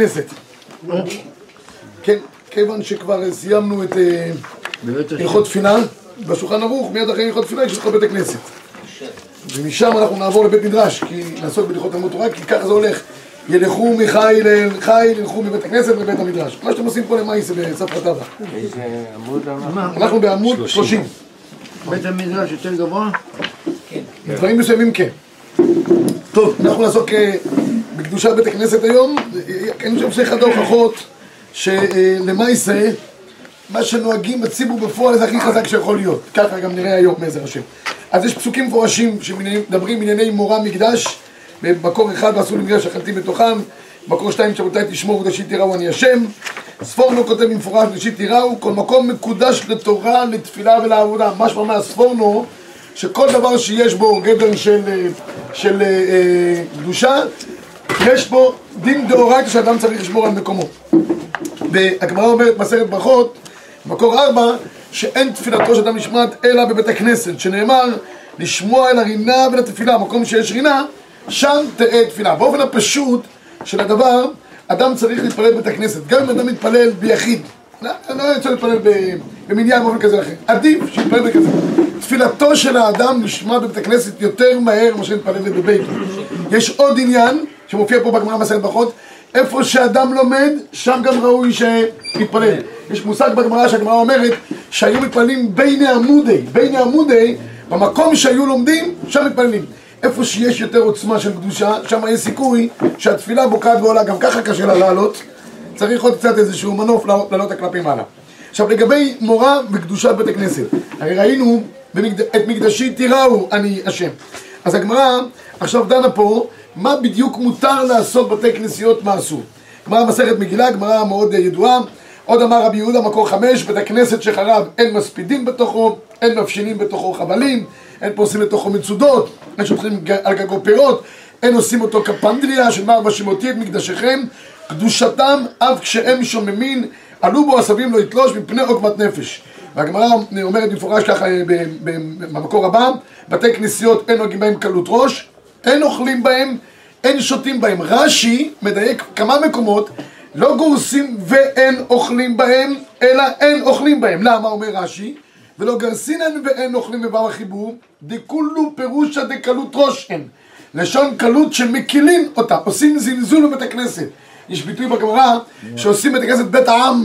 כנסת. כן, כיוון שכבר סיימנו את אה, הלכות תפילה בשולחן ערוך, מיד אחרי הלכות תפילה יש הלכות בית הכנסת. ומשם אנחנו נעבור לבית מדרש, כי נעסוק בהלכות תלמוד תורה, כי ככה זה הולך. ילכו מחי לחי, ילכו מבית הכנסת לבית המדרש. מה שאתם עושים פה למאיס בספרא טבא. איזה עמוד אנחנו בעמוד 30. בית המדרש יותר גבוה? דברים מסוימים כן. טוב, אנחנו נעסוק אה, בקדושת בית הכנסת היום. אני חושב שאחד ההוכחות שלמעשה, מה שנוהגים בציבור בפועל זה הכי חזק שיכול להיות. ככה גם נראה היום בעזר השם. אז יש פסוקים מפורשים שמדברים ענייני מורא מקדש, במקור אחד ועשו למקדש אכלתי בתוכם, מקור שתיים שבותיי תשמור וקדשית תיראו אני השם. ספורנו כותב במפורש קדשית תיראו, כל מקום מקודש לתורה, לתפילה ולעבודה. משמע מהספורנו שכל דבר שיש בו גדר של, של אה, קדושה, יש בו דין דאורייתא שאדם צריך לשמור על מקומו. והגמרא אומרת מסכת ברכות, מקור ארבע, שאין תפילתו של אדם נשמעת אלא בבית הכנסת, שנאמר לשמוע אל הרינה ולתפילה, מקום שיש רינה, שם תהא תפילה. באופן הפשוט של הדבר, אדם צריך להתפלל בבית הכנסת, גם אם אדם מתפלל ביחיד. לא, לא יוצא להתפלל במניין באופן כזה או אחר. עדיף שיתפלל בבית הכנסת. תפילתו של האדם נשמע בבית הכנסת יותר מהר מאשר להתפלל בביתו. יש עוד עניין שמופיע פה בגמרא מסכת ברכות, איפה שאדם לומד, שם גם ראוי שיתפלל. יש מושג בגמרא שהגמרא אומרת שהיו מתפללים בין עמודי, בין עמודי, במקום שהיו לומדים, שם מתפללים. איפה שיש יותר עוצמה של קדושה, שם יש סיכוי שהתפילה בוקעת ועולה, גם ככה קשה לה לעלות, צריך עוד קצת איזשהו מנוף לעלות הכלפי מעלה. עכשיו לגבי מורה וקדושת בית הכנסת, הרי ראינו במקד... את מקדשי תיראו אני השם. אז הגמרא עכשיו דנה פה מה בדיוק מותר לעשות בתי כנסיות, מה אסור. גמרא מסכת מגילה, גמרא מאוד ידועה. עוד אמר רבי יהודה מקור חמש, בית הכנסת שחרב אין מספידים בתוכו, אין מפשינים בתוכו חבלים, אין פורסים לתוכו מצודות, אין שותחים על גגו פירות, אין עושים אותו כפנדריה, שנאמר בשמותי את מקדשיכם, קדושתם אף כשהם שוממין, עלו בו עשבים לא יתלוש מפני עוגמת נפש. והגמרא אומרת במפורש ככה במקור הבא, בתי כנסיות אין נוהגים בהם קלות ראש, אין אוכלים בהם, אין שותים בהם. רש"י מדייק כמה מקומות, לא גורסים ואין אוכלים בהם, אלא אין אוכלים בהם. למה אומר רש"י? ולא גרסינן ואין אוכלים בבב החיבור, דכולו פירושא דקלות ראש הם. לשון קלות שמקילים אותה, עושים זלזול בבית הכנסת. יש ביטוי בגמרא שעושים בית הכנסת בית העם.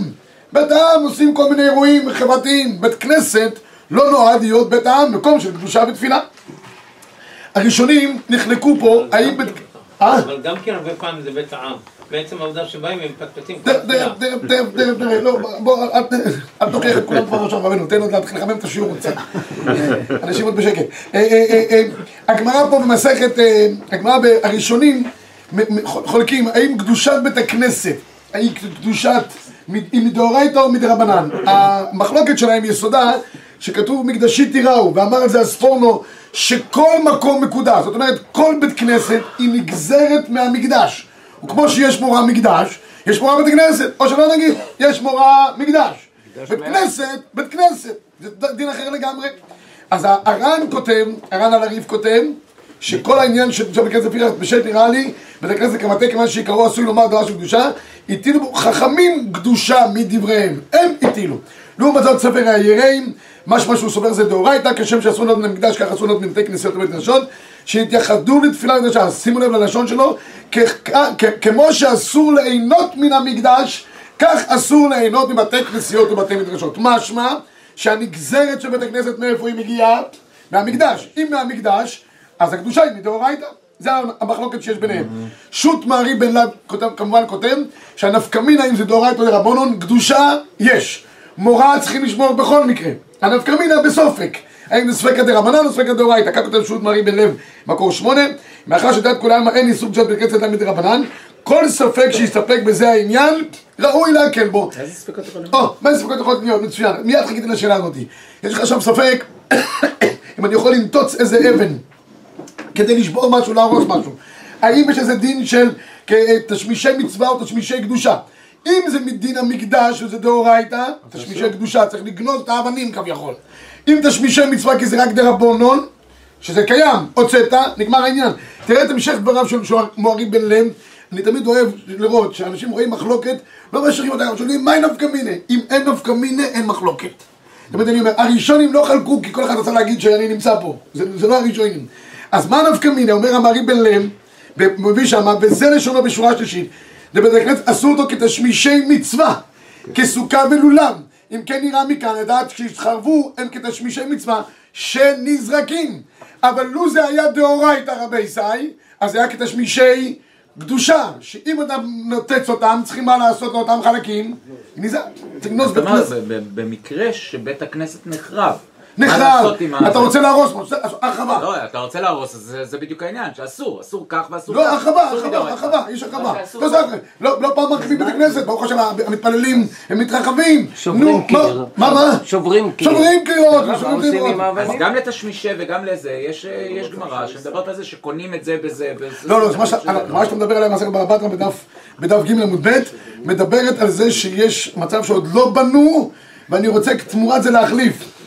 בית העם עושים כל מיני אירועים חברתיים. בית כנסת לא נועד להיות בית העם, מקום של קדושה ותפילה. הראשונים נחלקו פה, האם בית... אבל גם כן הרבה פעמים זה בית העם. בעצם העובדה שבאים הם תכף, תכף, תכף, תכף, לא, בוא, אל תוכיח את כולם כבר עכשיו רבנו, תן עוד להתחיל לחמם את השיעור קצת. אנשים עוד בשקט. הגמרא פה במסכת, הגמרא הראשונים חולקים, האם קדושת בית הכנסת, האם קדושת, היא מדאורייתא או מדרבנן? המחלוקת שלהם יסודה שכתוב מקדשי תיראו, ואמר על זה הספורנו שכל מקום מקודש, זאת אומרת כל בית כנסת היא נגזרת מהמקדש. וכמו שיש מורה מקדש, יש מורה בית כנסת, או שלא נגיד, יש מורה מקדש. בית כנסת, בית כנסת, זה דין אחר לגמרי. אז הר"ן כותב, הר"ן על הריף כותב שכל העניין של בית כנסת בשט נראה לי בית הכנסת כמטה כיוון שעיקרו עשוי לומר דבר של קדושה הטילו חכמים קדושה מדבריהם, הם הטילו לעומת זאת ספר היראים משמע שהוא סובר זה דאורייתא, כשם שאסור להיות במקדש, כך אסור להיות מבתי כנסיות ובית נשות, שהתייחדו לתפילה וקדושה. שימו לב ללשון שלו, כמו שאסור ליהנות מן המקדש, כך אסור ליהנות מבתי כנסיות ובתי מדרשות. משמע שהנגזרת של בית הכנסת מאיפה היא מגיעה? מהמקדש. אם מהמקדש, אז הקדושה היא מדאורייתא. זה המחלוקת שיש ביניהם. שו"ת מערי בן לב כמובן כותב שהנפקמינה אם זה דאורייתא או דרבנון, קדושה יש. מורה צריכים לשמור בכל מקרה. הנפקא מינה בסופק. האם זה ספקא דרבנן או ספקא דאורייתא? כך כותב שו"ת מרי בן לב, מקור שמונה. מאחר שדעת עלמא אין איסור בית כנסת תלמיד דרבנן, כל ספק שיסתפק בזה העניין, ראוי להקל בו. איזה ספקות יכולים? או, מה זה ספקות יכולות להיות? מצוין. מיד חיכיתי לשאלה הזאת. יש לך עכשיו ספק אם אני יכול לנטוץ איזה אבן כדי לשבור משהו, להרוס משהו. האם יש איזה דין של תשמישי מצווה או תשמישי קדושה? אם זה מדין המקדש וזה דאורייתא, תשמישי קדושה, צריך לגנוז את האבנים כביכול. אם תשמישי מצווה כי זה רק דרבנון, שזה קיים, הוצאת, נגמר העניין. תראה את המשך דבריו של מוארי בן לם, אני תמיד אוהב לראות שאנשים רואים מחלוקת, לא משאירים אותה, שואלים מהי נפקא מינה? אם אין נפקא מינה, אין מחלוקת. תמיד אני אומר, הראשונים לא חלקו כי כל אחד רצה להגיד שאני נמצא פה, זה, זה לא הראשונים. אז מה נפקא מינה? אומר המרי בן לם, ומביא שמה, וזה לשונו בשורה שלישית. לבית הכנסת עשו אותו כתשמישי מצווה, כסוכה ולולם. אם כן נראה מכאן, לדעת כשהתחרבו הם כתשמישי מצווה שנזרקים. אבל לו זה היה דאורייתא רבי סי, אז זה היה כתשמישי קדושה, שאם אתה נוטץ אותם, צריכים מה לעשות לאותם חלקים? גניזה. בית כנסת. ב- ב- במקרה שבית הכנסת נחרב. נחרב, אתה רוצה להרוס, הרחבה. לא, אתה רוצה להרוס, זה- זה בדיוק העניין, שאסור, אסור כך ואסור כך. לא, הרחבה, הרחבה, יש הרחבה. לא, זה- לא לא פעם מרחיבים בית הכנסת, ברוך השם, המתפללים הם מתרחבים. שוברים קיר. מה, מה? שוברים קיר. שוברים קירות, שוברים קירות. אז? גם לתשמישי וגם לזה, יש אה, יש גמרא שמדברת על זה שקונים את זה בזה. בזה- לא, לא, מה שאתה מדבר עליו, מסכת בדף- בדף ג' עמוד ב', מדברת על זה שיש מצב שעוד לא בנו, ואני רוצה תמורת זה להחליף.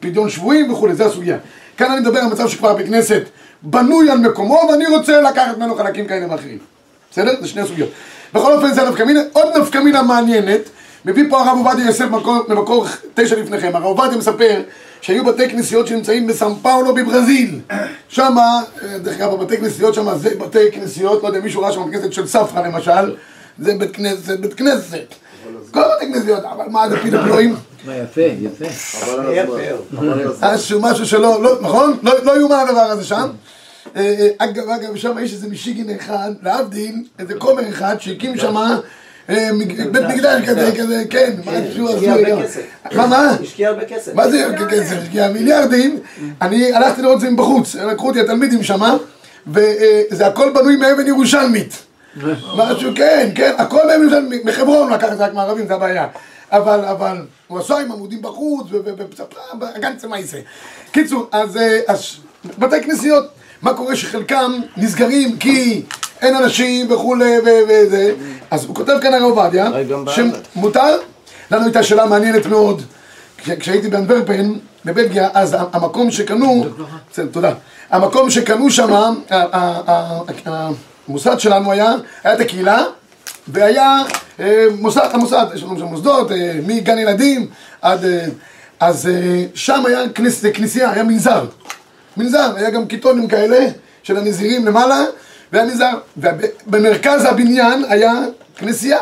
פדיון שבויים וכולי, זה הסוגיה. כאן אני מדבר על מצב שכבר בית כנסת בנוי על מקומו, ואני רוצה לקחת ממנו חלקים כאלה ואחרים. בסדר? זה שני הסוגיות. בכל אופן זה נפקא מינה. עוד נפקא מינה מעניינת, מביא פה הרב עובדיה יוסף במקור, תשע לפניכם. הרב עובדיה מספר שהיו בתי כנסיות שנמצאים בסן פאולו בברזיל. שמה, אה, דרך אגב, בתי כנסיות שמה זה בתי כנסיות, לא יודע, מישהו ראה שם בית כנסת של ספרא למשל, זה בית כנסת, בית כנסת. כל בתי כנסיות, אבל מה זה פיל מה, יפה, יפה. משהו, משהו שלא, לא, נכון? לא, לא יאומן הדבר הזה שם. אה, אה, אגב, אגב, שם יש איזה מישיגין אחד, להבדיל, איזה כומר אחד שהקים שם אה, בית מקדש כזה, כזה, כן, משהו השקיע הזוי. הרבה כסף. מה, מה? השקיע הרבה כסף. מה זה כסף? השקיע מיליארדים. אני הלכתי לראות את זה מבחוץ, לקחו אותי התלמידים שמה, וזה הכל בנוי מאבן ירושלמית. משהו, כן, כן, הכל מאבן ירושלמית, מחברון לקח את זה רק מערבים, זה הבעיה. אבל, אבל, הוא עשה עם עמודים בחוץ, והגן צמאיסה. קיצור, אז, אה, אז בתי כנסיות, מה קורה שחלקם נסגרים כי אין אנשים וכולי וזה, אז הוא כותב כאן הרב עובדיה. שמותר, לנו הייתה שאלה מעניינת מאוד, כש- כשהייתי באנטוורפן, בבלגיה, אז המקום שקנו, בסדר, תודה, המקום שקנו שם, המוסד שלנו היה, היה את הקהילה, והיה אה, מוסד, המוסד, יש לנו שם מוסדות, אה, מגן ילדים עד... אה, אז שם היה כנס, כנסייה, היה מנזר. מנזר, היה גם קיטונים כאלה של הנזירים למעלה, והיה מנזר. ובמרכז הבניין היה כנסייה.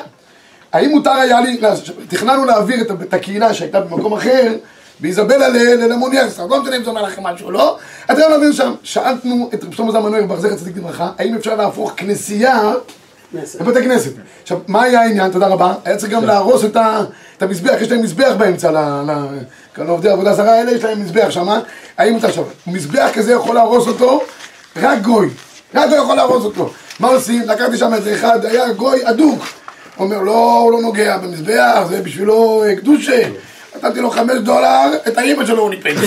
האם מותר היה לי, לא, תכננו להעביר את, הקהילה שהייתה במקום אחר, באיזבלה ל- ללמוניאקס, לא משנה אם זה אומר לכם משהו או לא, אז רצינו להעביר שם. שאלנו את רב שלמה זלמן נויר, בר זכר צדיק לברכה, האם אפשר להפוך כנסייה לבתי כנסת. עכשיו, מה היה העניין? תודה רבה. היה צריך גם להרוס את, ה, את המזבח, יש להם מזבח באמצע, ל, ל, כאן עובדי עבודה זרה האלה, יש להם מזבח שם. האם מותר עכשיו? מזבח כזה יכול להרוס אותו רק גוי. רק גוי יכול להרוס אותו. מה עושים? לקחתי שם איזה אחד, היה גוי אדוק. אומר, לא, הוא לא נוגע במזבח, זה בשבילו אה, קדושה. נתתי לו חמש דולר, את האימא שלו הוא ניפץ.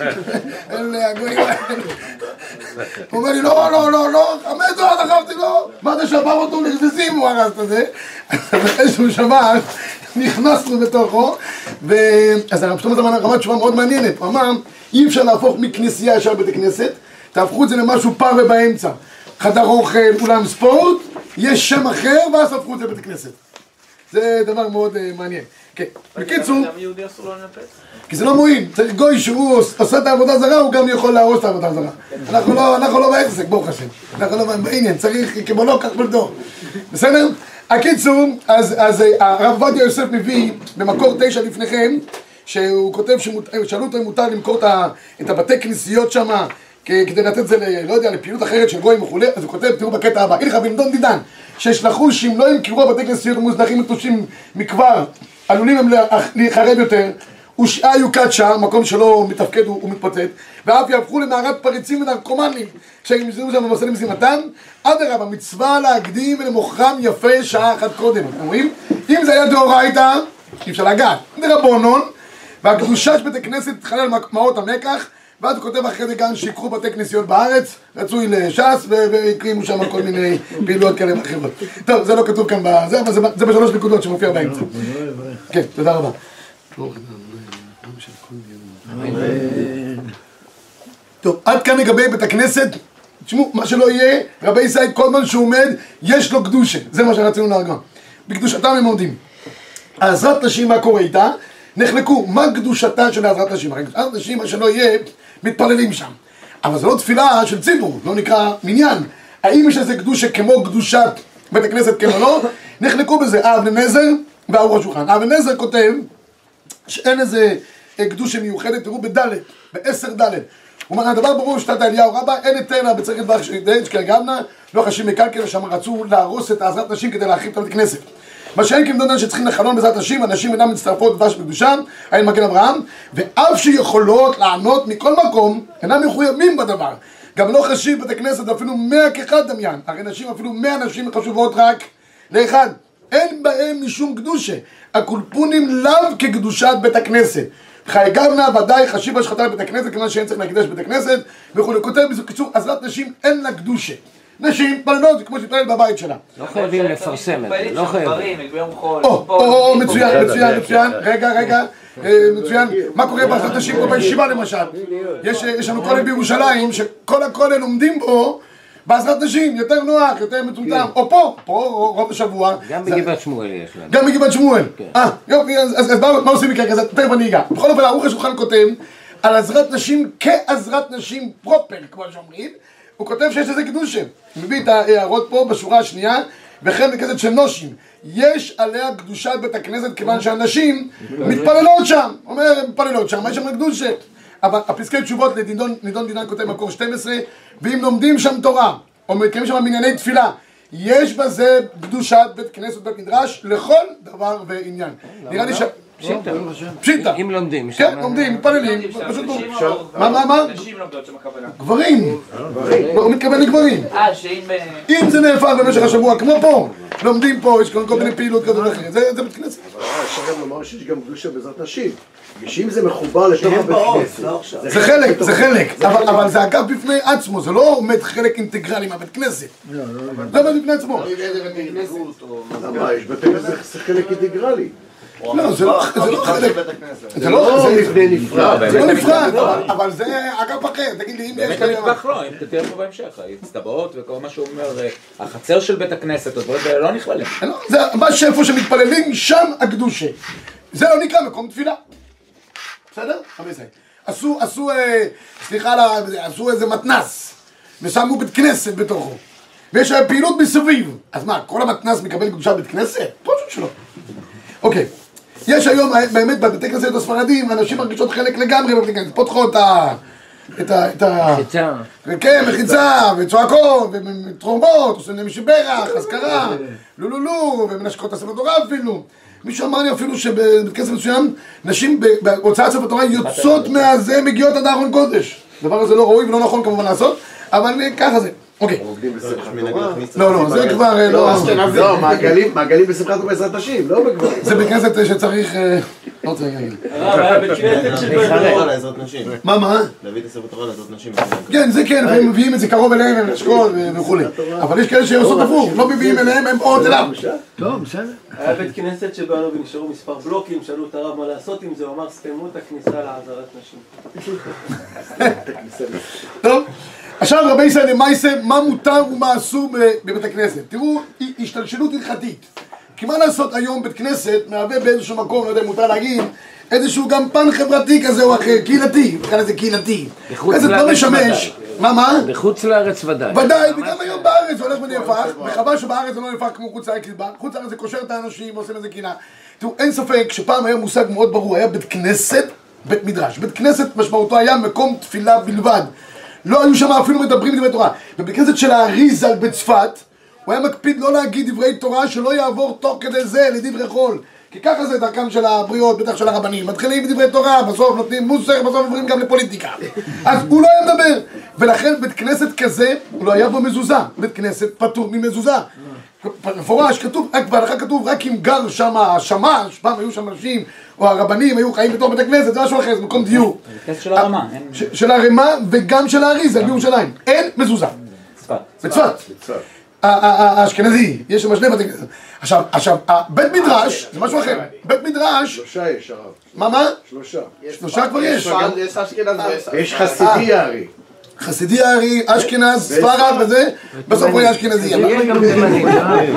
אלה הגויים האלה. הוא אומר לי, לא, לא, לא, לא, חמש דולר דחפתי לו, מה זה שבר אותו לרזזים, הוא הרס את זה. אחרי שהוא שבר, נכנסנו בתוכו, אז הרב שלמה זמן אמר תשובה מאוד מעניינת, הוא אמר, אי אפשר להפוך מכנסייה ישר לבית הכנסת, תהפכו את זה למשהו פרווה באמצע. חדר אוכל, אולם ספורט, יש שם אחר, ואז תהפכו את זה לבית הכנסת. זה דבר מאוד אה, מעניין. כן, בקיצור... גם יהודי אסור לו לנפץ? כי זה לא מועיל, צריך גוי שהוא עושה את העבודה הזרה, הוא גם יכול להרוס את העבודה הזרה. אנחנו לא, אנחנו לא בעסק, ברוך השם. אנחנו לא בעניין, צריך כמו לא, כך בלדור. בסדר? הקיצור, אז, אה, הרב עובדיה יוסף מביא במקור תשע לפניכם, שהוא כותב ששאלו אותו אם מותר למכור את הבתי כנסיות שם כדי לתת את זה, ל- לא יודע, לפעילות אחרת של גויים וכולי, אז הוא כותב, תראו בקטע הבא, הלכה בן דון דידן, שישלחו שאם לא ימכרו הבתי כנסיות המוזנחים ותושים מכבר, עלולים הם להיחרב יותר, ושעה יוקד שם, מקום שלא מתפקד הוא מתפוצץ, ואף יהפכו למערת פריצים ונרקומנים, ימזלו שם במסע למשימתם, אדרבה, מצווה להקדים ולמוכרם יפה שעה אחת קודם, אתם רואים? אם זה היה דאורייתא, אי אפשר לגעת, דרבנון, והקדושה של בית הכנסת תתחלל מעות המקח, ואז הוא כותב אחרי זה גם שיקחו בתי כנסיות בארץ, רצוי לש"ס, ו- והקרימו שם כל מיני פעילויות כאלה ואחרות. טוב, זה לא כתוב כאן בזה, אבל זה, זה בשלוש נקודות שמופיע באמצע. כן, תודה רבה. טוב, עד כאן לגבי בית הכנסת תשמעו, מה שלא יהיה, רבי ישראל כל זמן שהוא עומד, יש לו קדושה. זה מה שרצינו להרגוע. בקדושתם הם עומדים. העזרת נשים, מה קורה איתה? נחלקו, מה קדושתה של העזרת נשים? הרי עזרת נשים, מה שלא יהיה, מתפללים שם. אבל זו לא תפילה של ציבור, לא נקרא מניין. האם יש לזה קדושה כמו קדושת בית הכנסת כן או לא? נחלקו בזה אבן נזר וארוך השולחן. אבן נזר כותב שאין איזה אה, קדושה מיוחדת, תראו בדלת, בעשר דלת. הוא אומר, הדבר ברור שתת אליהו רבה, אין היתר לה בצריך דבר שתדעת שכרגמנה, לא חשים מקלקל, שם רצו להרוס את העזרת נשים כדי להחריב את הבית כנסת. מה שאין כמדונן שצריכים לחלון בעזרת נשים, הנשים אינן מצטרפות דבש בקדושם, אין מגן אברהם, ואף שיכולות לענות מכל מקום, אינם מחויבים בדבר. גם לא חשיב בית הכנסת אפילו מאה כאחד דמיין, הרי נשים אפילו מאה נשים חשובות רק לאחד. אין בהם משום קדושה. הקולפונים לאו כקדושת בית הכנסת. חיי גבנה ודאי חשיב השחתה לבית הכנסת, כיוון שאין צריך להקדש בית הכנסת וכולי. כותב בקיצור, עזרת נשים אין לה קדושה. נשים זה כמו שהתפלל בבית שלה. לא חייבים לפרסם את זה, לא חייבים. או, או, או, מצוין, מצוין, מצוין, רגע, רגע, אה, מצוין, מה קורה בעזרת נשים פה בישיבה למשל? יש יש לנו כולל בירושלים, שכל הכולל עומדים בו בעזרת נשים, יותר נוח, יותר מטומטם, או פה, פה רוב השבוע. גם בגבעת שמואל יש לנו. גם בגבעת שמואל. אה, יופי, אז מה מה עושים מקרה כזה? תכף אני אגע. בכל אופן, ערוך השולחן כותב על עזרת נשים כעזרת נשים פרופר, כמו שאומרים. הוא כותב שיש לזה קדושה. הוא מביא את ההערות פה בשורה השנייה, וכן בכנסת של נושים. יש עליה קדושת בית הכנסת כיוון שהנשים מתפללות שם. אומר, מתפללות שם, יש שם קדושה. אבל הפסקי תשובות לנידון נידון דינן כותב מקור 12, ואם לומדים שם תורה, או מקיימים שם מנייני תפילה, יש בזה קדושת בית כנסת ובית מדרש לכל דבר ועניין. נראה לי ש... פשיטה. פשיטה. אם לומדים. כן, לומדים, מתפללים, פשוט לא... מה, מה, מה? גברים. לא, הוא מתכוון לגברים. אה, שאם... אה, אם זה נהפך במשך השבוע, כמו פה, לומדים פה, יש כל מיני פעילות כזאת ואחרת, זה זה בית כנסת. אבל אפשר גם לומר שיש גם קדושה בעזרת נשים. ושאם זה מחובר לתוך הבית כנסת, זה חלק, זה חלק, אבל אבל זה אגב בפני עצמו, זה לא עומד חלק אינטגרלי מהבית כנסת. זה עומד בפני עצמו. למה? יש בתי כנסת זה חלק אינטגרלי. לא, זה לא זה לא חלק, זה לא לא זה- מבנה נפרד. זה לא נפרד, אבל- זה אגף אחר, תגיד לי אם יש באמת. המטבח לא, אם תראה פה בהמשך, האצטבעות וכל מה שהוא אומר, אה, החצר של בית הכנסת, הדברים האלה לא נכללים. לא, זה מה שאיפה שמתפללים, שם הקדושה. זה לא נקרא מקום תפילה. בסדר? עשו, עשו, אה, סליחה, עשו איזה מתנס, ושמו בית כנסת בתוכו. ויש אה, פעילות מסביב. אז מה, כל המתנס מקבל קדושת בית כנסת? פשוט שלא. אוקיי. יש היום, אה, באמת, בבתי כנסת הספרדים, אנשים מרגישות חלק לגמרי בבתי כנסת. פותחות את ה... את ה... את ה... חיצה. כן, מחיצה, וצועקות, ותרומות, עושים להם שברך, אזכרה, לולולו, ומנשקות את הספר תורה אפילו. מישהו אמר לי אפילו שבבית כנסת מסוים, נשים בהוצאת ספר תורה יוצאות מהזה, מגיעות עד ארון קודש. הדבר הזה לא ראוי ולא נכון כמובן לעשות, אבל אה, ככה זה. אוקיי. תורה. לא, לא, זה כבר אה, לא... לא, מעגלים מעגלים בשמחת תורה בעזרת נשים, לא בגברים. זה בית כנסת שצריך... אה, לא רוצה להגיד. מה, מה? להביא את הספר תורה לעזרת נשים. כן, זה כן, והם מביאים את זה קרוב אליהם, הם נשקול וכולי. אבל יש כאלה שעושות הפוך, לא מביאים אליהם, הם עוד אליו. טוב, בסדר. היה בית כנסת שבנו ונשארו מספר בלוקים, שאלו את הרב מה לעשות עם זה, הוא אמר סתמו את הכניסה לעזרת נשים. טוב, עכשיו רבי ישראל למעשה, מה מותר ומה אסור בבית הכנסת. תראו, השתלשלות הלכתית. כי מה לעשות היום בית כנסת מהווה באיזשהו מקום, לא יודע אם מותר להגיד, איזשהו גם פן חברתי כזה או אחר, קהילתי, נקרא לזה קהילתי. כנסת לא משמש, מה מה? בחוץ לארץ ודאי. ודאי, וגם היום בארץ זה הולך ונהפך, וחבל שבארץ זה לא נהפך כמו חוץ לארץ, חוץ לארץ זה קושר את האנשים ועושים איזה קינה. תראו, אין ספק שפעם היה מושג מאוד ברור, היה בית כנסת, בית מדרש. בית כנסת משמעותו היה מקום תפילה בלבד. לא היו שם אפילו מדברים דברי תורה. בבית כנסת של האריזל בצפת, הוא היה מקפיד לא להגיד דברי תורה שלא יעבור תוך כדי זה לדברי חול. כי ככה זה דרכם של הבריאות, בטח של הרבנים. מתחילים בדברי תורה, בסוף נותנים מוסר, בסוף עוברים גם לפוליטיקה. אז הוא לא היה מדבר. ולכן בית כנסת כזה, הוא לא היה בו מזוזה. בית כנסת פטור ממזוזה. במפורש כתוב, רק בהלכה כתוב, רק אם גר שם השמש, פעם היו שם אנשים, או הרבנים היו חיים בתוך בית הכנסת, זה משהו אחר, זה מקום דיור. כסף של הרמה. ש- של הרמה וגם של האריזה בירושלים. אין מזוזה. צפת. בצפת. האשכנזי, יש שם שני בתי כנסת. עכשיו, עכשיו, בית מדרש, זה משהו אחר. בית מדרש, שלושה יש הרב. מה מה? שלושה. שלושה כבר יש. יש חסידי הרי. חסידי הארי, אשכנז, ספרד וזה, בסוף הוא יהיה אשכנזי. אבל יהיה גם תימני.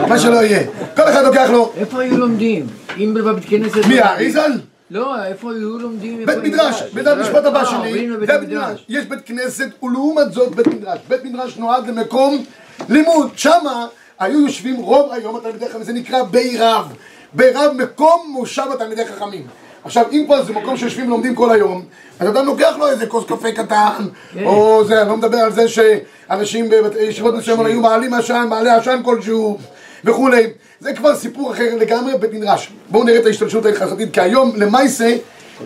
מה שלא יהיה. כל אחד לוקח לו. איפה היו לומדים? אם בבית כנסת... מי, האריזל? לא, איפה היו לומדים? בית מדרש, מדרש? זה המשפט הבא אה, שלי, זה בית. מדרש. יש בית כנסת ולעומת זאת בית מדרש. בית מדרש נועד למקום לימוד. שמה היו יושבים רוב היום התלמידי חכמים, זה נקרא בי רב. בי רב מקום מושב התלמידי חכמים. עכשיו, אם פה זה מקום שיושבים ולומדים כל היום, אז אדם לוקח לו איזה כוס קפה קטן, או זה, אני לא מדבר על זה שאנשים בישיבות מסוימות היו מעלים עשן, מעלה עשן כלשהו, וכולי. זה כבר סיפור אחר לגמרי, בית מדרש. בואו נראה את ההשתלשות ההלכתית, כי היום למעשה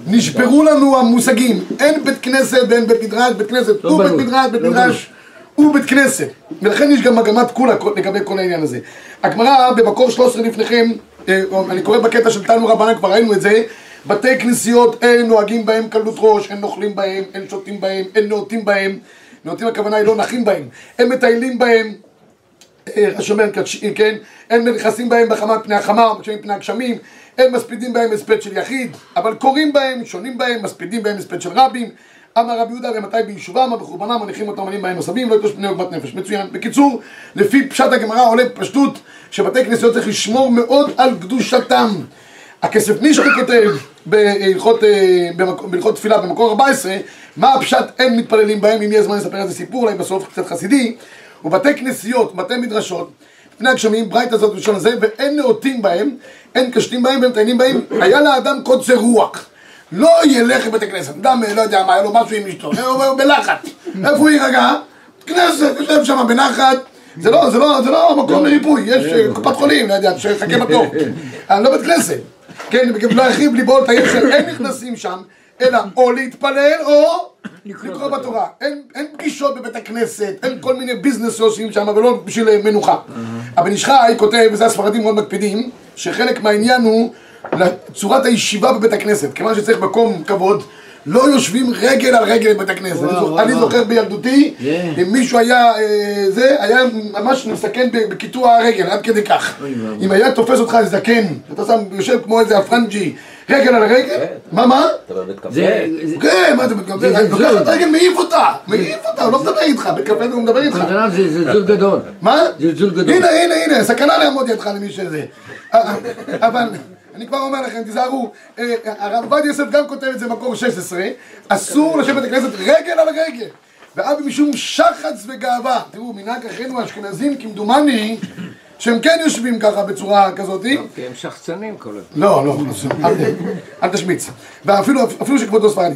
נשברו לנו המושגים. אין בית כנסת ואין בית מדרש, בית כנסת הוא בית ברור. מדרש, בית לא מדרש הוא בית כנסת. ולכן יש גם מגמת כולה לגבי כל העניין הזה. הגמרא במקור 13 לפניכם, אה, אני קורא בקטע של תנו רבנן, כבר ראינו את זה, בתי כנסיות אין נוהגים בהם קלות ראש, אין נוכלים בהם, אין שותים בהם, אין נאותים בהם. נאותים הכוונה היא לא נחים בהם. אין מטיילים בהם, אה, שומר קדש- כן, אין נכנסים בהם בחמה פני החמה, או מפני הגשמים, אין מספידים בהם הספד של יחיד, אבל קוראים בהם, שונים בהם, מספידים בהם הספד של רבים. אמר רבי יהודה ומתי ביישובם, בחורבנם מניחים אותם עלים בהם נוספים, לא יטוש פני עוגמת נפש. מצוין. בקיצור, לפי פשט הגמרא עולה בפשטות שבתי כנסיות צריך לשמור מאוד על קדושתם. הכסף נישקי כותב אה, בהלכות תפילה במקור 14, מה הפשט אין מתפללים בהם, אם יהיה זמן לספר איזה סיפור, אולי בסוף קצת חסידי, ובתי כנסיות, בתי מדרשות, פני הגשמים, ברייתא זאת בלשון הזה, ואין נאותים בהם, אין קשתים בהם ואין מטיינים בהם, היה לאדם קוצר רוח. לא ילך לבית הכנסת, אדם אה, לא יודע מה, היה לו משהו עם אשתו, הוא בלחץ, איפה הוא יירגע? כנסת, יושב שם בנחת, זה לא, זה לא, זה לא מקום לריפוי, יש אה, קופת חולים, לא יודע, שיחכה בתור, אבל לא בית כנסת, כן, ירחיב ליבו את של אין נכנסים שם, אלא או להתפלל או לקרוא בתורה, אין, אין פגישות בבית הכנסת, אין כל מיני ביזנס שעושים שם ולא בשביל אה, מנוחה. הבן איש חי כותב, וזה הספרדים מאוד מקפידים, שחלק מהעניין הוא לצורת הישיבה בבית הכנסת, כיוון שצריך מקום כבוד, לא יושבים רגל על רגל בבית הכנסת. אני זוכר- אני זוכר בילדותי, אם מישהו היה, אה, זה, היה ממש מסכן ב- בקיטוע הרגל, עד כדי כך. אם היה תופס אותך זקן, אתה שם, יושב כמו איזה הפרנג'י, רגל על רגל, מה, מה? אתה בבית קפה? זה... זה- כן, מה אתה מתכוון? זה אני לוקח. את הרגל, מעיף אותה, מעיף אותה, הוא לא מדבר איתך, בקפה הוא מדבר איתך. זה זלזול גדול. מה? זלזול גדול. הנה, הנה, הנה, סכנה לעמוד ידך למי שזה. אה, אבל אני כבר אומר לכם, תיזהרו, אה, הרב עובדיה יוסף גם כותב את זה במקור 16, אסור לשבת בכנסת רגל על רגל. ואבי משום שחץ וגאווה. תראו, מנהג אחינו האשכנזים, כמדומני, שהם כן יושבים ככה בצורה כזאת. כי הם שחצנים כל הזמן. לא, לא, אל, אל תשמיץ. ואפילו אפילו שכבודו ספרדי,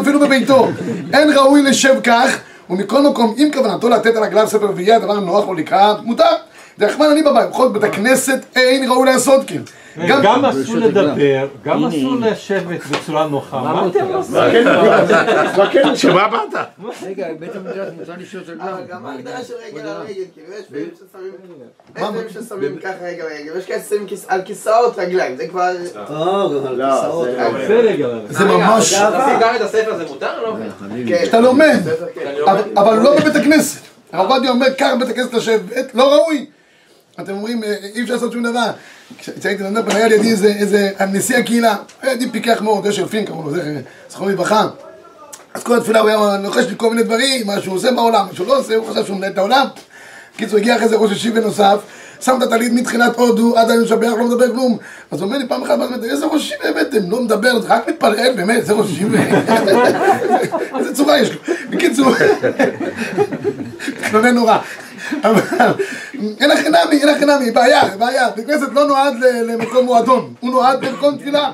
אפילו, בביתו, אין ראוי לשב כך, ומכל מקום, אם כוונתו לתת על רגליו ספר ויהיה הדבר נוח לו לקראת, מותר. דרחמן אני בבית, בכל בית הכנסת אין ראוי לעשות כן. גם, גם אסור. לדבר, גם אסור. לשבת בצורה נוחה. מה מה? אתם עושים? שמה באת? רגע, בית המדרש מותר לשאול את אבל גם ההגדרה של רגל על רגל, כאילו יש פעמים ששמים, ככה רגל על רגל, ויש כאלה ששמים על כיסאות רגליים, זה כבר... לא, זה... זה. זה ממש, גם את הספר זה מותר? לא? כן. שאתה לומד, בסדר, כן. אבל, לא בבית הכנסת. הרב עובדיה אומר, קח בבית הכנסת לשבת, לא ראוי. אתם אומרים, אה, אי אפשר לעשות שום דבר. כש- כשהייתי לומד פה, היה לידי איזה, איזה נשיא הקהילה, היה לידי פיקח מאוד, אשר פין קראו לו, זכר, זכרונו לברכה. אז כל התפילה הוא היה לוחש לי כל מיני דברים, מה שהוא עושה בעולם, מה שהוא לא עושה, הוא חשב שהוא מנהל את העולם. קיצור, הגיע אחרי זה ראש ישיבה נוסף, שם את הטלית מתחילת הודו, עד היום משבח, לא מדבר כלום. אז הוא אומר לי פעם אחת, "מה, איזה ראש ישיבה הבאתם? לא מדבר, רק מתפלל, באמת, זה ראש ישיבה. איזה צורה יש לו. בקיצור, מתלונן נורא. אבל אין לכם נמי, אין לכם נמי, בעיה, בעיה. בית כנסת לא נועד למקום מועדון, הוא נועד למקום תפילה.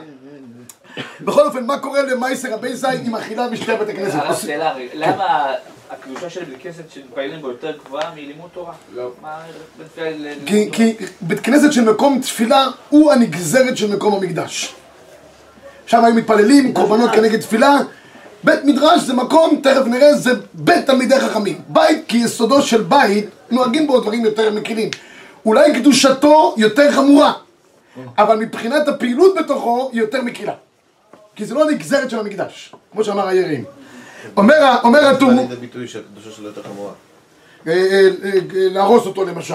בכל אופן, מה קורה למייסר זי עם אכילה בשתי בתי כנסת? למה הקדושה של בית כנסת שמתפללים בו יותר גבוהה מלימוד תורה? לא. כי, בית כנסת של מקום תפילה הוא הנגזרת של מקום המקדש. שם היו מתפללים, קורבנות כנגד תפילה. בית מדרש זה מקום, תכף נראה, זה בית תלמידי חכמים. בית כיסודו של בית, נוהגים בו דברים יותר מקלים. אולי קדושתו יותר חמורה, אבל מבחינת הפעילות בתוכו היא יותר מקלה. כי זה לא הנגזרת של המקדש, כמו שאמר היראים. אומר, הטור, בא לידי ביטוי שהקדושה שלו יותר חמורה. אה, אה, אה, להרוס אותו למשל,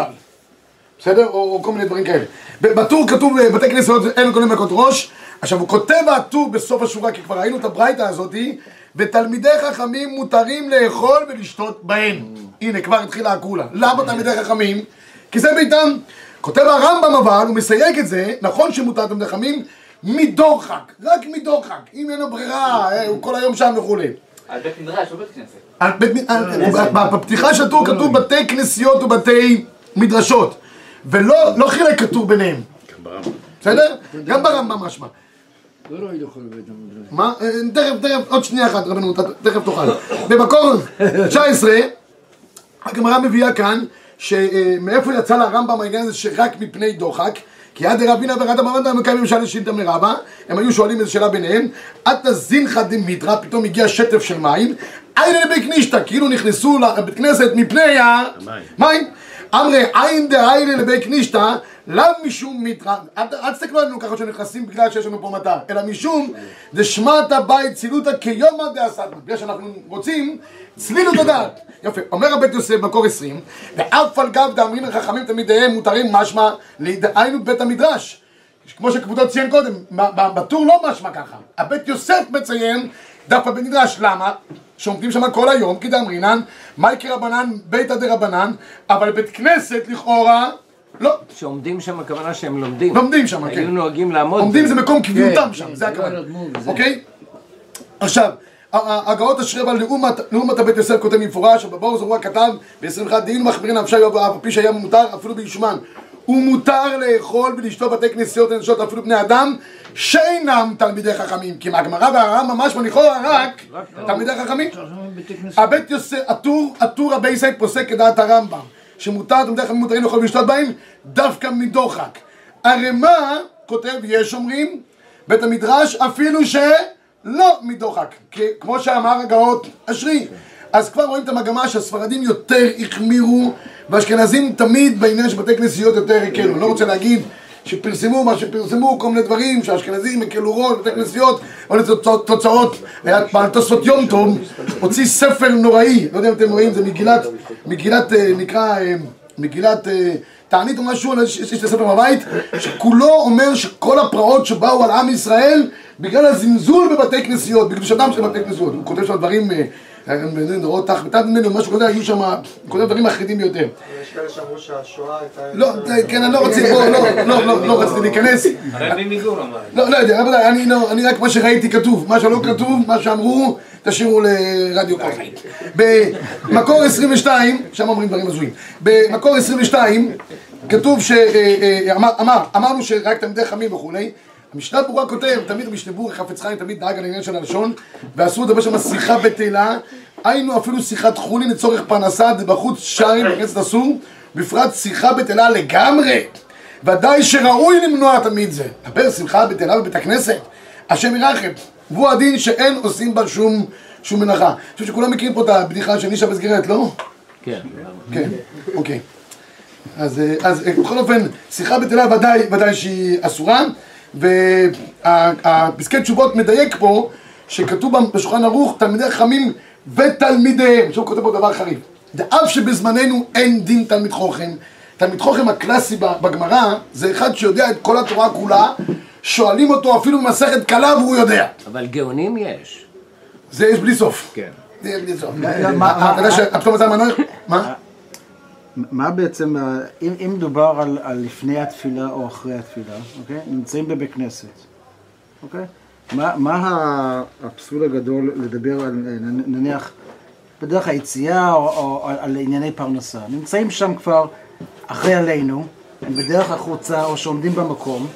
בסדר? או, או כל מיני דברים כאלה. בטור כתוב בתי כנסת אין קונים מכות ראש, עכשיו הוא כותב הטור בסוף השורה, כי כבר ראינו את הברייתא הזאתי, ותלמידי חכמים מותרים לאכול ולשתות בהם. הנה, כבר התחילה הקולה. למה תלמידי חכמים? כי זה ביתם. כותב הרמב"ם אבל, הוא מסייג את זה, נכון שמותר תלמידי חכמים, מדוחק, רק מדוחק. אם אין לו ברירה, הוא כל היום שם וכולי. על בית מדרש, לא בית כנסת. על בית- על- בפתיחה של הטור כתוב בתי כנסיות ובתי מדרשות ולא לא חילק כתוב ביניהם בסדר? גם ברמב"ם משמע לא ראוי לאכול בבית המדרש. מה? אה, תכף, תכף, עוד שנייה אחת רבנו, תכף תאכל במקור 19 הגמרא מביאה כאן שמאיפה יצא לרמב"ם העניין הזה שרק מפני דוחק כי עד דרבינה ורד המרנדה הם מקיימים שאלה שאילתא מרבה הם היו שואלים איזו שאלה ביניהם עתה זינחא דמיטרא פתאום הגיע שטף של מים עין לבית נישתא כאילו נכנסו לבית כנסת מפני המים אמרי עין דעין לבית נישתא לאו משום מיטרא אל תסתכלו עלינו ככה שנכנסים בגלל שיש לנו פה מטר אלא משום דשמטה בית צילותא כיומא דעשתא בגלל שאנחנו רוצים צלילות הדעת. יפה, אומר הבית יוסף במקור 20 ואף על גב דאמרים חכמים תלמידיהם מותרים משמע דהיינו בית המדרש. כמו שכבודו ציין קודם, בטור לא משמע ככה. הבית יוסף מציין דווקא במדרש, למה? שעומדים שם כל היום, כי דאמרינן, מייקי רבנן, ביתא דרבנן, אבל בית כנסת לכאורה, לא, שעומדים שם הכוונה שהם לומדים. לומדים שם, היו כן. נוהגים לעמוד. עומדים זה מקום קביעותם כן, שם, זה לא הכוונה. וזה. אוקיי? עכשיו, הגאות אשרי לעומת לעומת הבית יוסף כותב במפורש, ובבור זרוע כתב ב-21 דין מחמירין נפשי אף על פי שהיה מותר אפילו בישומן. ומותר לאכול ולשתות בתי כנסיות לנשות אפילו בני אדם שאינם תלמידי חכמים. כי מהגמרא והר"ם ממש לכאורה רק תלמידי חכמים. הבית יוסף, הטור, הטור הבייסאי פוסק כדעת הרמב"ם, שמותר תלמידי חכמים מותרים לאכול ולשתות בהם דווקא מדוחק. הרי מה, כותב, יש אומרים, בית המדרש, אפילו שלא מדוחק. כמו שאמר הגאות אשרי. אז כבר רואים את המגמה שהספרדים יותר החמירו, והאשכנזים תמיד בעניין של בתי כנסיות יותר הקלו. לא רוצה להגיד שפרסמו מה שפרסמו, כל מיני דברים, שהאשכנזים הקלו ראש, בתי כנסיות, לתוצאות, תוצאות, היה בעל תוספות יום טוב, הוציא ספר נוראי, לא יודע אם אתם רואים, זה מגילת, מגילת, אה, נקרא, אה, מגילת אה, תענית או משהו, יש לי ספר בבית, שכולו אומר שכל הפרעות שבאו על עם ישראל, בגלל הזלזול בבתי כנסיות, בקדושתם של בתי כנסיות. הוא כותב שם דברים, אה, אה, נראות תח, בתת ממנו, משהו כזה, היו שם, הוא כותב דברים מחרידים ביותר. יש כאלה שאמרו שהשואה הייתה... לא, כן, אני לא רוצה, בוא, לא, לא, לא, לא רציתי להיכנס. הרבי מגור אמר. לא, לא יודע, רבותיי, אני לא, אני רק מה שראיתי כתוב, מה שלא כתוב, מה שאמרו, תשאירו לרדיו חיים. במקור 22, שם אומרים דברים הזויים, במקור 22, כתוב שאמר, אמר, אמרנו שרק תלמידי חמים וכולי, המשנה ברורה כותב, תמיד המשנה ברורה חפץ חיים תמיד דאג על העניין של הלשון, ואסור לדבר שם שיחה בטלה, היינו אפילו שיחת חולין לצורך פרנסה, בחוץ שרים, בכנסת אסור, בפרט שיחה בטלה לגמרי. ודאי שראוי למנוע תמיד זה. דבר שמחה בטלה בבית הכנסת, השם ירחם. והוא הדין שאין עושים בה שום, שום מנחה. אני חושב שכולם מכירים פה את הבדיחה של נישה בסגרת, לא? כן. כן, אוקיי. אז, אה, אז אה, בכל אופן, שיחה בטלה ודאי, ודאי שהיא אסורה, והפסקי תשובות מדייק פה, שכתוב בשולחן ערוך, תלמידי חכמים ותלמידיהם. עכשיו הוא כותב פה דבר חריף. דאף שבזמננו אין דין תלמיד חוכם, תלמיד חוכם הקלאסי בגמרא, זה אחד שיודע את כל התורה כולה, שואלים אותו אפילו במסכת קלה והוא יודע. אבל גאונים יש. זה יש בלי סוף. כן. זה יש בלי סוף. מה- אתה יודע שהפתאום מצא מנוי? מה? מה בעצם, אם, אם מדובר על, על לפני התפילה או אחרי התפילה, אוקיי? נמצאים בבית כנסת, אוקיי? מה, מה הפסול הגדול לדבר על, נניח, בדרך היציאה או, או על, על ענייני פרנסה? נמצאים שם כבר אחרי עלינו, הם בדרך החוצה או שעומדים במקום.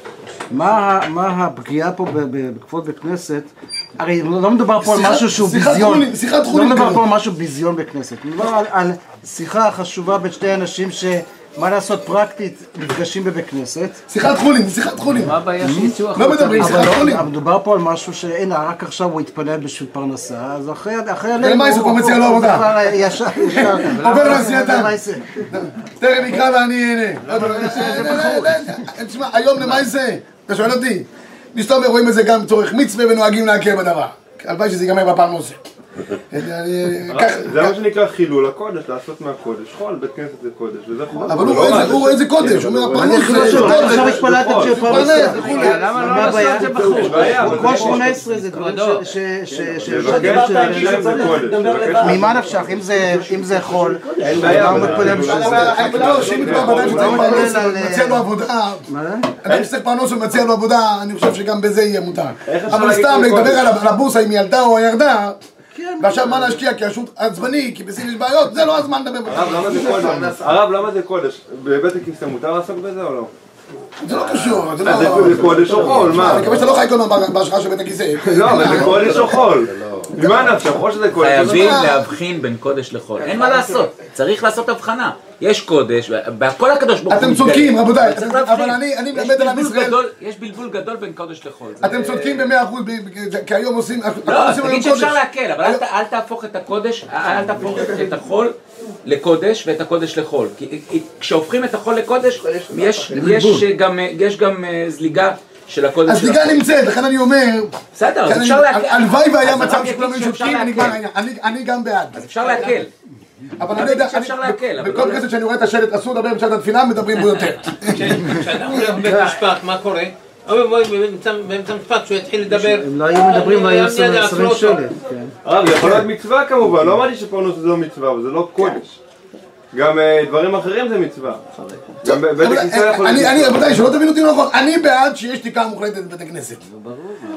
מה, מה הפגיעה פה בכבוד בית כנסת? הרי לא לא מדובר פה על משהו שהוא ביזיון. לא מדובר. פה על משהו ביזיון בכנסת. מדובר על, שיחה חשובה בין שני אנשים שמה לעשות פרקטית נפגשים בבית כנסת. שיחת חולין, שיחת חולין. מה הבעיה שיצאו לא החוצה? מדברים, אבל שיחת לא- חולין. אבל מדובר פה על משהו שהנה רק עכשיו הוא התפלל בשביל פרנסה אז אחרי אחרי למה זה כבר מציע לו עבודה? ישר ישר עובר לעשייתם. תכף יקרא ואני אהנה. תשמע, היום למה זה? אתה שואל אותי? מסתובב רואים את זה גם לצורך מצווה ונוהגים להכיר בדבר. הלוואי שזה ייגמר בפעם נוספת. זה מה שנקרא חילול הקודש, לעשות מהקודש חול, בית כנסת זה קודש, וזה חול. אבל הוא רואה איזה- הוא רואה איזה קודש, הוא אומר הפרנס זה זה קודש. עכשיו התפללתם זה שפרנסה. פרנס וכולי. למה מה לא? לעשות את זה בחוץ? כל 18 זה דברים ש- ש- ש- לבקש לדבר בשבילם זה קודש. ממה נפשך? אם זה- זה חול, אין בעיה, מתפלל בשביל זה? הוא פרנס מתפלל על- ומציע לו עבודה, אדם שצריך פרנס ומציע לו עבודה, אני חושב שגם בזה יהיה מותר. אבל סתם לדבר קודש? על על הבורסה אם היא ילדה או ירדה, ועכשיו מה להשקיע כי השוק עצבני, כי בסין יש בעיות, זה לא הזמן לדבר הרב, למה זה קודש? הרב, למה זה קודש? בבית הכיסא מותר לעסוק בזה או לא? זה לא קשור, זה לא... זה קודש או חול, מה? אני מקווה שאתה לא חי כל הזמן בהשקעה של בית הכיסא. לא, אבל זה קודש או חול. ממה נפשך? או שזה קודש חייבים שזה- להבחין בין קודש לחול. אין מה לעשות, צריך לעשות הבחנה. יש קודש, בהכל הקדוש ברוך הוא אתם מתגלה. צודקים, רבותיי, אבל. אני- מלמד על עם ישראל. יש בלבול גדול בין קודש לחול. זה- אתם צודקים במאה אחוז, כי היום עושים... לא, תגיד שאפשר. להקל, אבל אל תהפוך את הקודש, אל תהפוך את החול לקודש ואת הקודש לחול. כי כי כשהופכים את החול לקודש, יש- יש גם- יש גם אה, זליגה של הקודש של הזליגה החול. נמצאת, לכן אני אומר... בסדר, אז אפשר אני- להקל. הלוואי והיה אז מצב שכולם היו שותקים. אני- אני גם בעד. אז אפשר להקל. אבל אני אני יודע, בכל לא- כנסת שאני רואה את השלט אסור לדבר בשעת התפילה, מדברים בו יותר. כשאדם הולך לבית משפט, מה קורה? באמצע המשפט שהוא יתחיל לדבר. אם לא היו מדברים לא היו מיד שמים יעצרו שמים אותו. שלט. כן. הרב, זה יכול להיות מצווה כמובן, לא אמרתי שפרנוס זה לא מצווה, אבל זה לא קודש. גם אה, דברים אחרים זה מצווה. גם בית הכיסא אה, יכול אני, להיות אני. רבותיי, שלא תבינו אותי נכון, אני בעד שיש שתיקה מוחלטת בבית הכנסת.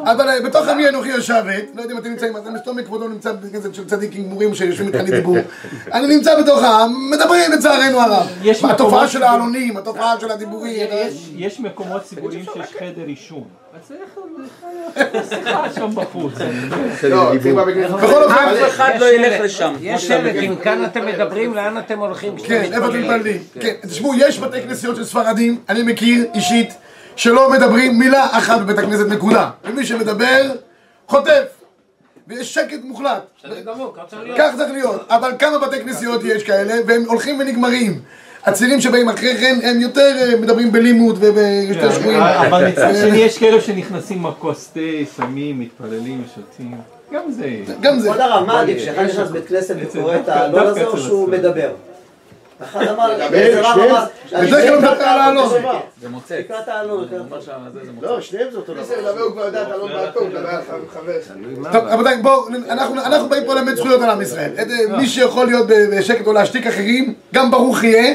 אבל אה, בתוך עמי אנוכי יושבת, לא יודע אם אתם נמצאים, אתם סתום מכבודו נמצא בבית כנסת של צדיקים גמורים שיושבים איתך לדיבור. אני נמצא בתוך העם, מדברים לצערנו הרב. התופעה של העלונים, התופעה של הדיבורים. יש- יש מקומות ציבוריים שיש חדר עישון. אז צריך שיחה שם בחוץ. לא, כנסת. בכל אופן, אף אחד לא ילך לשם. יש שלט, אם כאן אתם מדברים, לאן אתם הולכים? כן, איפה אתם מתפללים? כן, תשמעו, יש בתי כנסיות של ספרדים, אני מכיר אישית, שלא מדברים מילה אחת בבית הכנסת, נקודה. ומי שמדבר, חוטף. ויש שקט מוחלט. כך צריך להיות, אבל כמה בתי כנסיות יש כאלה, והם הולכים ונגמרים. הצעירים שבאים אחרי כן, הם יותר אה, מדברים בלימוד ויותר שגויים. אבל מצד שני יש כאלה שנכנסים עם כוס תה, שמים, מתפללים, שותים. גם זה... גם זה. כבוד הרב, מה עדיף, שאחד נכנס לבית כנסת וקורא את העלון הזה, או שהוא מדבר? אחד אמר, הוא מדבר על העלון. זה מוצץ. תקרא את העלון יותר טוב. לא, שניהם זה אותו דבר. מי שמדבר הוא כבר יודע, אתה לא פה, הוא מדבר על חבר. טוב, רבותיי, בואו, אנחנו אנחנו באים פה ללמד זכויות על עם ישראל. מי שיכול להיות בשקט או להשתיק אחרים, גם ברוך יהיה.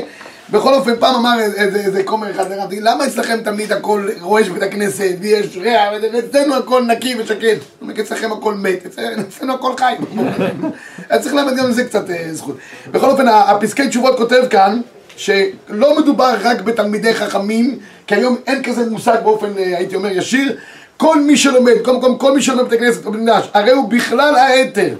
בכל אופן, פעם אמר איזה- כומר אחד תגיד, למה אצלכם תמיד הכל רועש בבית הכנסת, ויש ריח, ואצלנו הכל נקי ושקט? אצלכם הכל מת, אצלנו הכל חי. אז צריך ללמד גם לזה קצת אה, זכות. בכל אופן, הפסקי תשובות כותב כאן, שלא מדובר רק בתלמידי חכמים, כי היום אין כזה מושג באופן, אה, הייתי אומר, ישיר. כל מי שלומד, קודם כל כל מי שלומד בבית הכנסת הרי הוא בכלל האתר,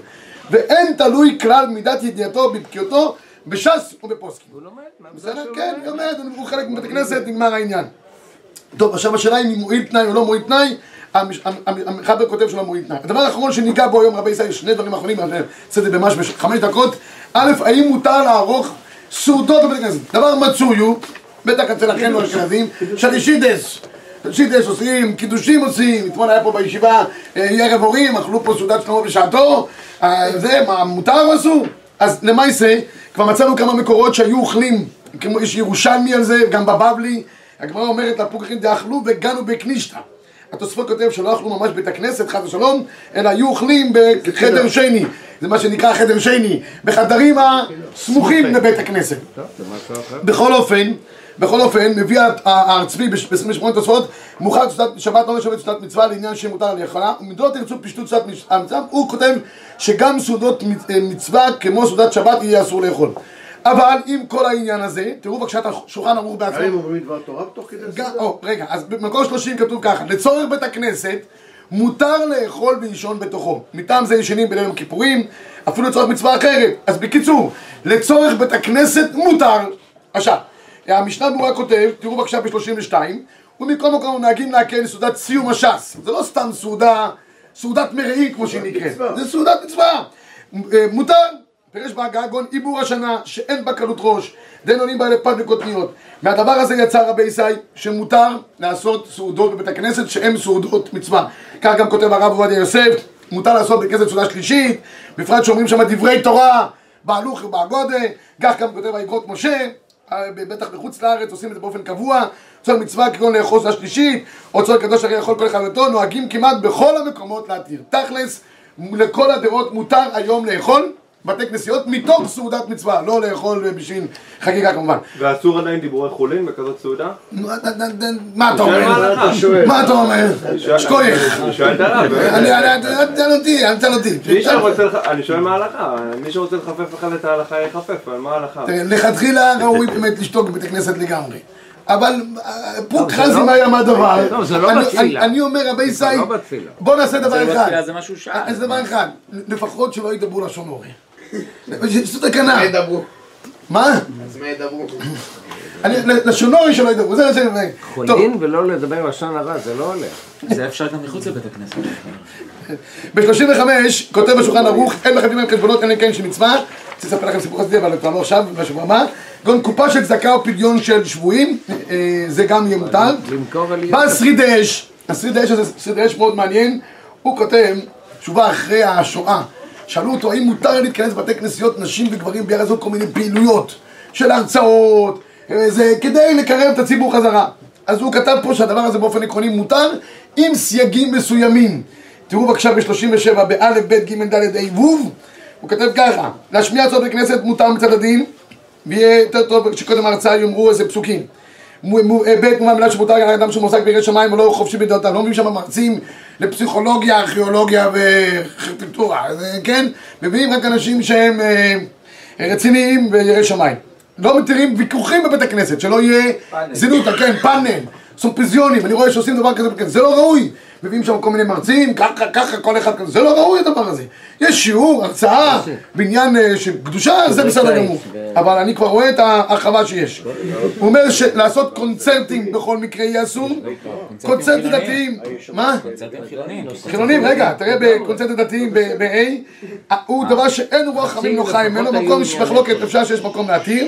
ואין תלוי כלל מידת ידיעתו בבקיאותו בש"ס ובפוסקים. הוא לומד, בסדר? כן, לומד, הוא חלק מבית הכנסת, נגמר העניין. טוב, עכשיו השאלה אם מועיל תנאי או לא מועיל תנאי, המחבר כותב שלא מועיל תנאי. הדבר האחרון שניגע בו היום רבי ישראל, שני דברים אחרונים, אז נעשה את זה ממש בחמש דקות. א', האם מותר לערוך סעודות בבית הכנסת? דבר מצוי הוא, בטח אצל אחינו האשכנזים, שלישידס. שלישידס עושים, קידושים עושים, אתמול היה פה בישיבה אה, ערב הורים, אכלו פה סעודת שלמה בשעתו, אה, זה, מה, מותר או אסור? אז למעשה, כבר מצאנו כמה מקורות שהיו אוכלים, כמו יש ירושלמי על זה, גם בבבלי, הגמרא אומרת לפוקחים דאכלו וגנו בקנישתא. התוספות כותב שלא אכלו ממש בית הכנסת, חס ושלום, אלא היו אוכלים בחדר שני, זה מה שנקרא חדר שני, בחדרים הסמוכים לבית הכנסת. בכל אופן, בכל אופן, מביא הר צבי ב-28 תוספות, מוכן שבת לא נחשבת סעודת מצווה לעניין שמותר על יכולה, ומדוע תרצו פשטות סעודת המצווה, הוא כותב שגם סעודות מצווה כמו סעודת שבת יהיה אסור לאכול. אבל עם כל העניין הזה, תראו בבקשה את השולחן ערוך בעצמו. האם אומרים דבר תורה בתוך כדי או, רגע, אז במקור 30 כתוב ככה, לצורך בית הכנסת מותר לאכול ולישון בתוכו. מטעם זה ישנים בליל יום הכיפורים, אפילו לצורך מצווה אחרת. אז בקיצור, לצורך בית הכנסת מותר. עכשיו, המשנה ברורה כותב, תראו בבקשה ב-32, ומכל מקום נוהגים להקל סעודת סיום הש"ס. זה לא סתם סעודה, סעודת מרעים כמו שהיא נקראת, זה סעודת מצווה. אה, מותר. פירש בהגגון עיבור השנה שאין בה קלות ראש, דין עולים בה לפת וקוטניות. מהדבר הזה יצא רבי ישי שמותר לעשות סעודות בבית הכנסת שהן סעודות מצווה. כך גם כותב הרב עובדיה יוסף, מותר לעשות בכנסת סעודה שלישית, בפרט שאומרים שם דברי תורה, בהלוך ובהגודה, כך גם כותב האגרות משה, בטח בחוץ לארץ עושים את זה באופן קבוע, צורך מצווה כגון לאכול סעודה שלישית, או צורך קדוש הרי יכול כל אחד ואותו, נוהגים כמעט בכל המקומות להתיר. תכלס, לכל הדעות מותר היום לאכול בתי כנסיות מתוך סעודת מצווה, לא לאכול בשביל חגיגה כמובן. ואסור עדיין דיבורי חולין בכזאת סעודה? מה אתה אומר? מה אתה אומר? שכוייך. אני שואל את הרב. תשאל אותי, אל תשאל אותי. אני שואל מה ההלכה, מי שרוצה לחפף אחד את ההלכה יחפף, אבל מה ההלכה? תראה, לכתחילה ראוי באמת לשתוק בבית הכנסת לגמרי. אבל אה, פוק זה חזי לא- מה היה מה דבר. לא, זה לא אני- בתפילה. אני- אני אומר רבי סי, לא. בוא נעשה דבר זה לא אחד. בתפילה, זה משהו שאל. אז דבר אחד, לפחות שלא ידברו לשון הורה. זאת תקנה. מה ידברו? מה? אז מה ידברו? הורה שלא ידברו, זה מה שאני אומר. חולין ולא לדבר לשון הרע, זה לא עולה. זה אפשר גם מחוץ לבית הכנסת. ב-35 כותב בשולחן ערוך, אין מחייבים להם חשבונות, אין להם כן של מצווה. רוצה לספר לכם סיפור חסידי, אבל כבר לא עכשיו, בשבוע הבא. כגון קופה של צדקה או פדיון של שבויים, אה, זה גם יהיה מותר. בא שריד אש, השריד אש הזה, שריד אש מאוד מעניין, הוא כותב, תשובה אחרי השואה, שאלו אותו האם מותר להתכנס בבתי כנסיות נשים וגברים ביחד לעשות כל מיני פעילויות של הרצאות, זה כדי לקרב את הציבור חזרה. אז הוא כתב פה שהדבר הזה באופן עקרוני מותר עם סייגים מסוימים. תראו בבקשה ב-37, באלף, בית, ג', ד', ה', ו', הוא כותב ככה, להשמיע הצעות בכנסת מותר מצד הדין, ויהיה יותר טוב שקודם ההרצאה יאמרו איזה פסוקים. מו- מו- אה, ב' מובן מילה שמותר גם לאדם שמועסק ביראת שמיים או לא חופשי בדעותיו, לא מביאים שם מרצים לפסיכולוגיה, ארכיאולוגיה וארכיטקטורה, זה- כן? מביאים רק אנשים שהם אה, רציניים ויראי שמיים. לא מתירים ויכוחים בבית הכנסת, שלא יהיה זילות, כן, פאנל, סומפיזיונים, אני רואה שעושים דבר כזה, זה לא ראוי. מביאים שם כל מיני מרצים, ככה, ככה, כל אחד כזה, זה לא ראוי הדבר הזה. יש שיעור, הרצאה, בעניין אה, של קדושה, זה בסדר גמור. אבל אני כבר רואה את ההרחבה שיש. הוא אומר שלעשות קונצרטים בכל מקרה יהיה אסור, קונצרטים דתיים, מה? חילונים, רגע, תראה בקונצרטים דתיים ב-A, הוא דבר שאין רוח חמים נוחה ממנו, מקום יש מחלוקת, אפשר שיש מקום להתיר.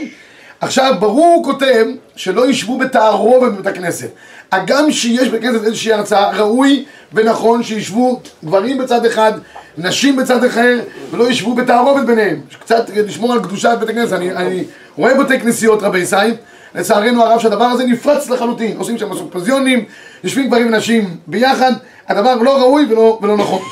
עכשיו, ברור הוא כותב שלא ישבו בתערובת בבית הכנסת. הגם שיש בכנסת איזושהי הרצאה, ראוי ונכון שישבו גברים בצד אחד, נשים בצד אחר, ולא ישבו בתערובת ביניהם. קצת לשמור על קדושת בית הכנסת. אני, אני רואה בתי כנסיות רבי סי, לצערנו הרב שהדבר הזה נפרץ לחלוטין. עושים שם סופזיונים, יושבים גברים ונשים ביחד, הדבר לא ראוי ולא, ולא נכון.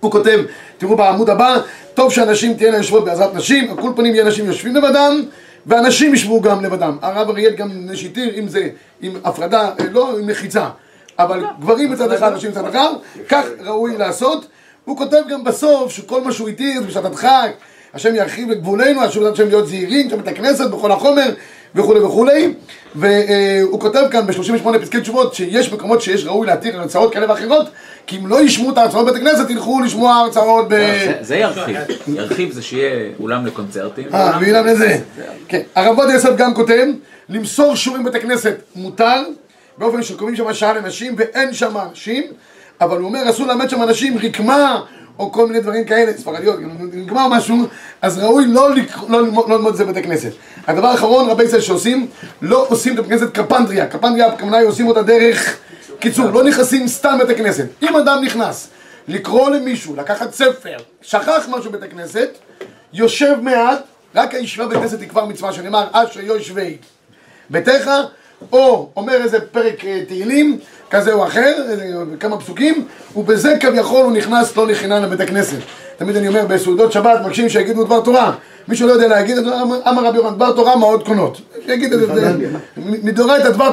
הוא כותב, תראו בעמוד הבא, טוב שהנשים תהיינה יושבות בעזרת נשים, על כל פנים יהיה נשים יושבים לבדם, ואנשים ישבו גם לבדם. הרב אריאל גם נשיתיר, אם זה עם הפרדה, אה, לא עם מחיצה, אבל גברים בצד אחד, נשים בצד אחר, כך ראוי לעשות. הוא כותב גם בסוף שכל מה שהוא התיר זה בשעת הדחק, השם ירחיב את גבולנו, השם השם להיות זהירים, שם בית הכנסת, בכל החומר, וכולי וכולי. והוא כותב כאן ב-38 פסקי תשובות שיש מקומות שיש ראוי להתיר הרצאות כאלה ואחרות, כי אם לא ישמעו את ההרצאות בבית הכנסת, ילכו לשמוע הרצאות ב... זה- זה ירחיב. ירחיב זה שיהיה אולם לקונצרטים. אה, ואילם לזה. כן. הרב עובדיה יוסף גם כותב, למסור שיעורים בבית הכנסת מותר, באופן שקובעים שם שעה לנשים ואין שם אנשים, אבל הוא אומר, אסור ללמד שם אנשים רקמה, או כל מיני דברים כאלה, ספרדיות, או משהו, אז ראוי לא לק- לא ללמוד לא ללמוד את זה בבית הכנסת. הדבר האחרון, רבי ישראל שעושים, לא עושים בבית הכנסת קפנדריה. קפנדריה, הכוונה היא עושים אותה דרך קיצור, לא נכנסים סתם בית הכנסת. אם אדם נכנס לקרוא למישהו, לקחת ספר, שכח משהו בבית הכנסת, יושב מעט, רק הישיבה בבית הכנסת היא כבר מצווה שנאמר אשר יושבי ביתך, או אומר איזה פרק אה, תהילים, כזה או אחר, אה, כמה פסוקים, ובזה כביכול הוא נכנס לא לחינם לבית הכנסת. תמיד אני אומר בסעודות שבת, מבקשים שיגידו דבר תורה. מי שלא יודע להגיד, אמר רבי יוחנן, דבר תורה מאוד קונות. שיגיד את זה, מדאורייתא דבר תורה